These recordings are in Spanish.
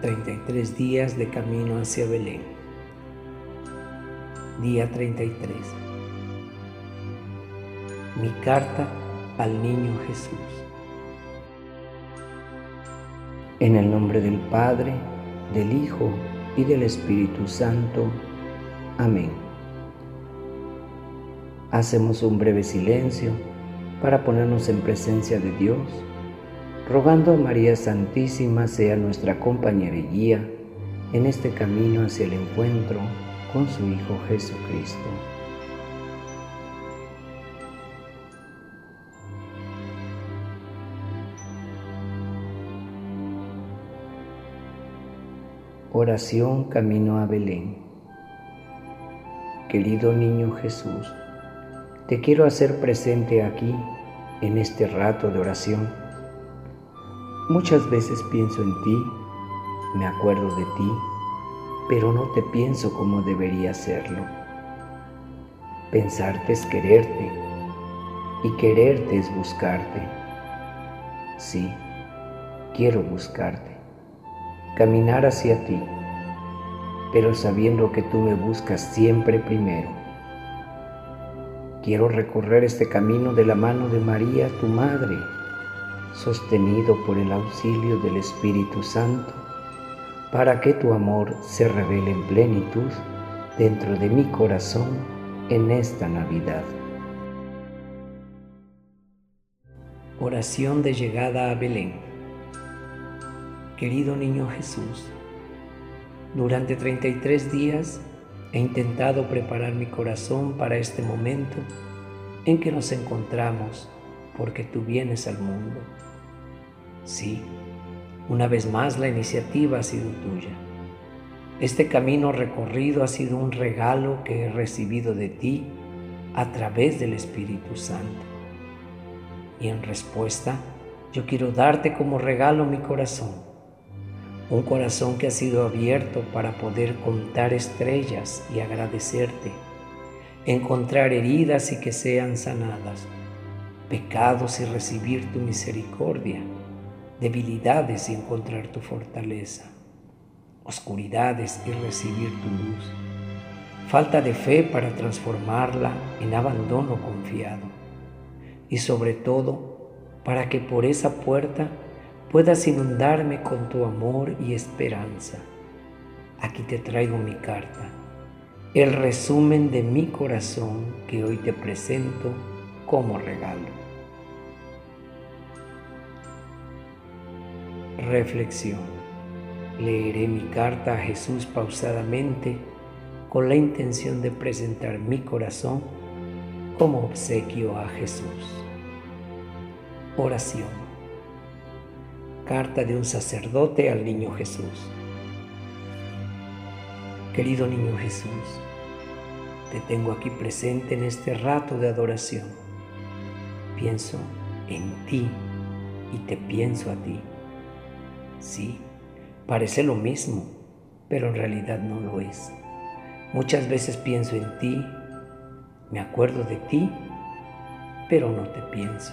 33 días de camino hacia Belén. Día 33. Mi carta al niño Jesús. En el nombre del Padre, del Hijo y del Espíritu Santo. Amén. Hacemos un breve silencio para ponernos en presencia de Dios, rogando a María Santísima sea nuestra compañera y guía en este camino hacia el encuentro con su Hijo Jesucristo. Oración Camino a Belén. Querido niño Jesús, te quiero hacer presente aquí, en este rato de oración. Muchas veces pienso en ti, me acuerdo de ti, pero no te pienso como debería hacerlo. Pensarte es quererte y quererte es buscarte. Sí, quiero buscarte caminar hacia ti, pero sabiendo que tú me buscas siempre primero. Quiero recorrer este camino de la mano de María, tu Madre, sostenido por el auxilio del Espíritu Santo, para que tu amor se revele en plenitud dentro de mi corazón en esta Navidad. Oración de llegada a Belén. Querido niño Jesús, durante 33 días he intentado preparar mi corazón para este momento en que nos encontramos porque tú vienes al mundo. Sí, una vez más la iniciativa ha sido tuya. Este camino recorrido ha sido un regalo que he recibido de ti a través del Espíritu Santo. Y en respuesta, yo quiero darte como regalo mi corazón un corazón que ha sido abierto para poder contar estrellas y agradecerte, encontrar heridas y que sean sanadas, pecados y recibir tu misericordia, debilidades y encontrar tu fortaleza, oscuridades y recibir tu luz, falta de fe para transformarla en abandono confiado y sobre todo para que por esa puerta puedas inundarme con tu amor y esperanza. Aquí te traigo mi carta, el resumen de mi corazón que hoy te presento como regalo. Reflexión. Leeré mi carta a Jesús pausadamente con la intención de presentar mi corazón como obsequio a Jesús. Oración. Carta de un sacerdote al niño Jesús. Querido niño Jesús, te tengo aquí presente en este rato de adoración. Pienso en ti y te pienso a ti. Sí, parece lo mismo, pero en realidad no lo es. Muchas veces pienso en ti, me acuerdo de ti, pero no te pienso.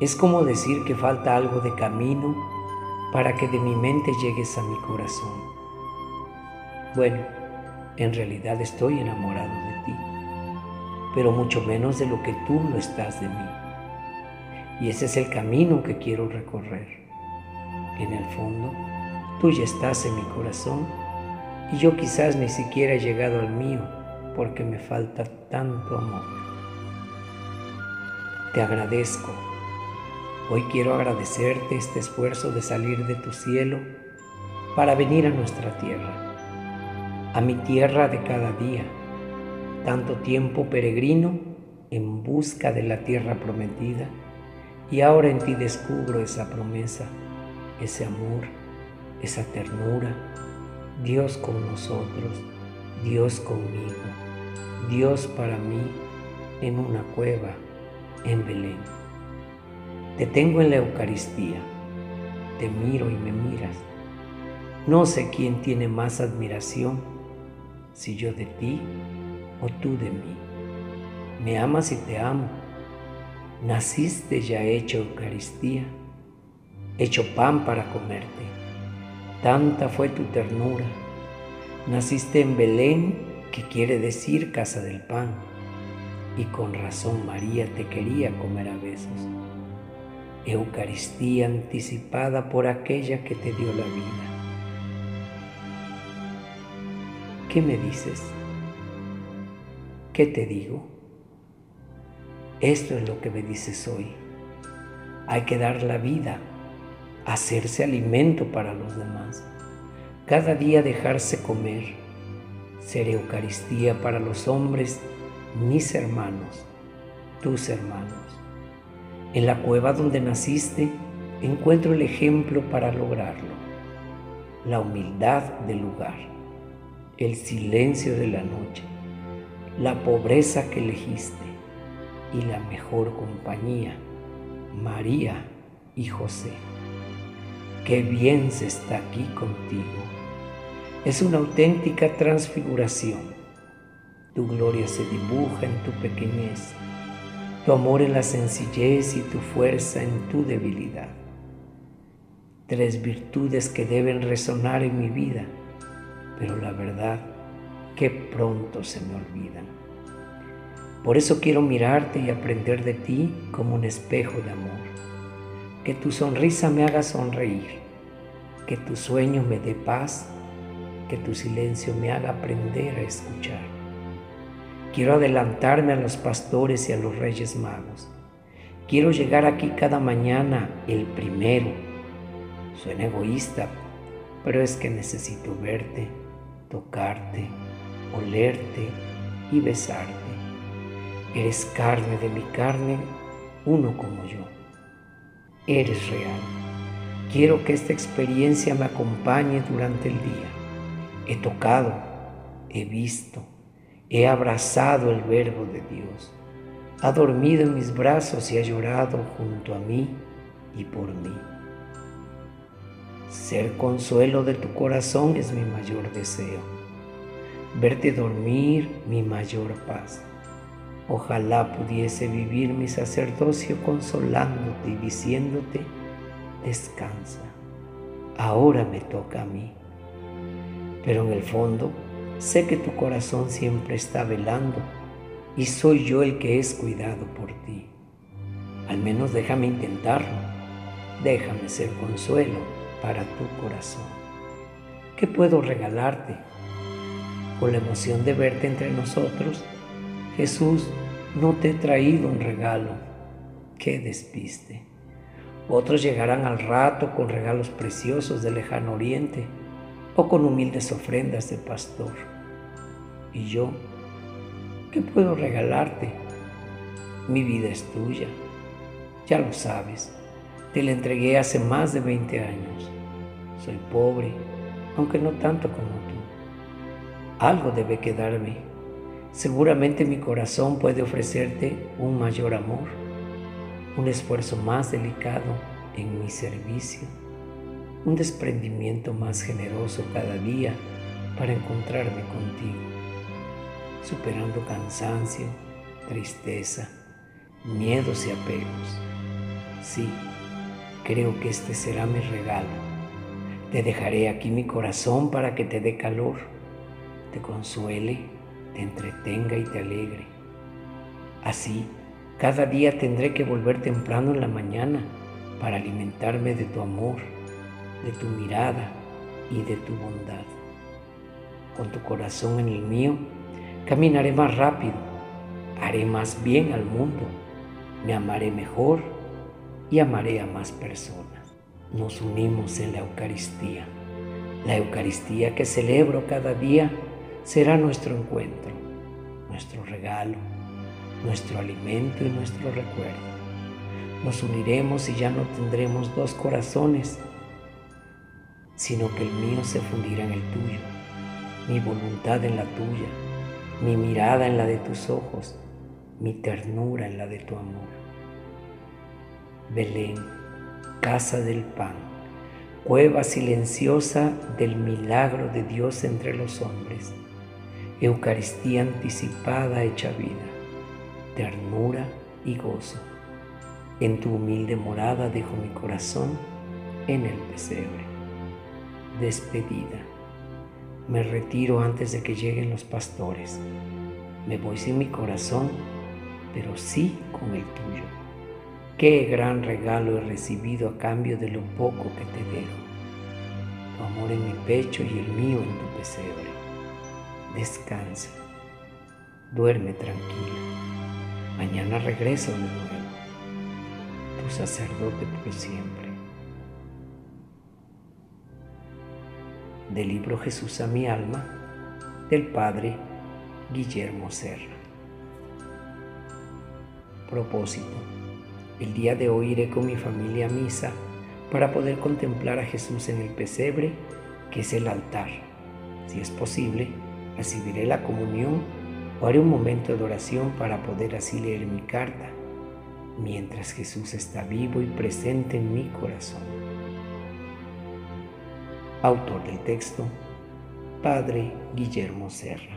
Es como decir que falta algo de camino para que de mi mente llegues a mi corazón. Bueno, en realidad estoy enamorado de ti, pero mucho menos de lo que tú no estás de mí. Y ese es el camino que quiero recorrer. En el fondo, tú ya estás en mi corazón y yo quizás ni siquiera he llegado al mío porque me falta tanto amor. Te agradezco. Hoy quiero agradecerte este esfuerzo de salir de tu cielo para venir a nuestra tierra, a mi tierra de cada día, tanto tiempo peregrino en busca de la tierra prometida, y ahora en ti descubro esa promesa, ese amor, esa ternura, Dios con nosotros, Dios conmigo, Dios para mí en una cueva en Belén. Te tengo en la Eucaristía, te miro y me miras. No sé quién tiene más admiración, si yo de ti o tú de mí. Me amas y te amo. Naciste ya hecho Eucaristía, hecho pan para comerte. tanta fue tu ternura. Naciste en Belén, que quiere decir casa del pan, y con razón María te quería comer a besos. Eucaristía anticipada por aquella que te dio la vida. ¿Qué me dices? ¿Qué te digo? Esto es lo que me dices hoy. Hay que dar la vida, hacerse alimento para los demás. Cada día dejarse comer, ser Eucaristía para los hombres, mis hermanos, tus hermanos. En la cueva donde naciste encuentro el ejemplo para lograrlo. La humildad del lugar el silencio de la noche, la pobreza que elegiste y la mejor compañía, María y José. Qué bien se está aquí contigo. Es una auténtica transfiguración. Tu gloria se dibuja en tu pequeñez, tu amor en la sencillez y tu fuerza en tu debilidad. Tres virtudes que deben resonar en mi vida pero la verdad que pronto se me olvidan. Por eso quiero mirarte y aprender de ti como un espejo de amor. Que tu sonrisa me haga sonreír, que tu sueño me dé paz, que tu silencio me haga aprender a escuchar. Quiero adelantarme a los pastores y a los reyes magos. Quiero llegar aquí cada mañana el primero. Suena egoísta, pero es que necesito verte tocarte, olerte y besarte. Eres carne de mi carne, uno como yo. Eres real. Quiero que esta experiencia me acompañe durante el día. He tocado, he visto, he abrazado el verbo de Dios. Ha dormido en mis brazos y ha llorado junto a mí y por mí. Ser consuelo de tu corazón es mi mayor deseo. Verte dormir, mi mayor paz. Ojalá pudiese vivir mi sacerdocio consolándote y diciéndote, descansa, ahora me toca a mí. Pero en el fondo sé que tu corazón siempre está velando y soy yo el que es cuidado por ti. Al menos déjame intentarlo, déjame ser consuelo para tu corazón. ¿Qué puedo regalarte? Con la emoción de verte entre nosotros, Jesús, no te he traído un regalo. ¡Qué despiste! Otros llegarán al rato con regalos preciosos del lejano oriente o con humildes ofrendas de pastor. ¿Y yo? ¿Qué puedo regalarte? Mi vida es tuya, ya lo sabes. Te la entregué hace más de 20 años. Soy pobre, aunque no tanto como tú. Algo debe quedarme. Seguramente mi corazón puede ofrecerte un mayor amor, un esfuerzo más delicado en mi servicio, un desprendimiento más generoso cada día para encontrarme contigo, superando cansancio, tristeza, miedos y apegos. Sí, Creo que este será mi regalo. Te dejaré aquí mi corazón para que te dé calor, te consuele, te entretenga y te alegre. Así, cada día tendré que volver temprano en la mañana para alimentarme de tu amor, de tu mirada y de tu bondad. Con tu corazón en el mío, caminaré más rápido, haré más bien al mundo, me amaré mejor y amaré a más personas. Nos unimos en la Eucaristía. La Eucaristía que celebro cada día será nuestro encuentro, nuestro regalo, nuestro alimento y nuestro recuerdo. Nos uniremos y ya no tendremos dos corazones, sino que el mío se fundirá en el tuyo, mi voluntad en la tuya, mi mirada en la de tus ojos, mi ternura en la de tu amor. Belén, casa del pan, cueva silenciosa del milagro de Dios entre los hombres, Eucaristía anticipada hecha vida, ternura y gozo. En tu humilde morada dejo mi corazón en el pesebre. despedida. Me retiro antes de que lleguen los pastores. Me voy sin mi corazón, pero sí con el tuyo. Qué gran regalo he recibido a cambio de lo poco que te dejo. Tu amor en mi pecho y el mío en tu pesebre. Descansa. Duerme tranquila. Mañana regreso de nuevo. Tu sacerdote por siempre. Del libro Jesús a mi alma, del Padre Guillermo Serra. Propósito el día de hoy iré con mi familia a misa para poder contemplar a Jesús en el pesebre, que es el altar. Si es posible, recibiré la comunión o haré un momento de oración para poder así leer mi carta, mientras Jesús está vivo y presente en mi corazón. Autor del texto, Padre Guillermo Serra.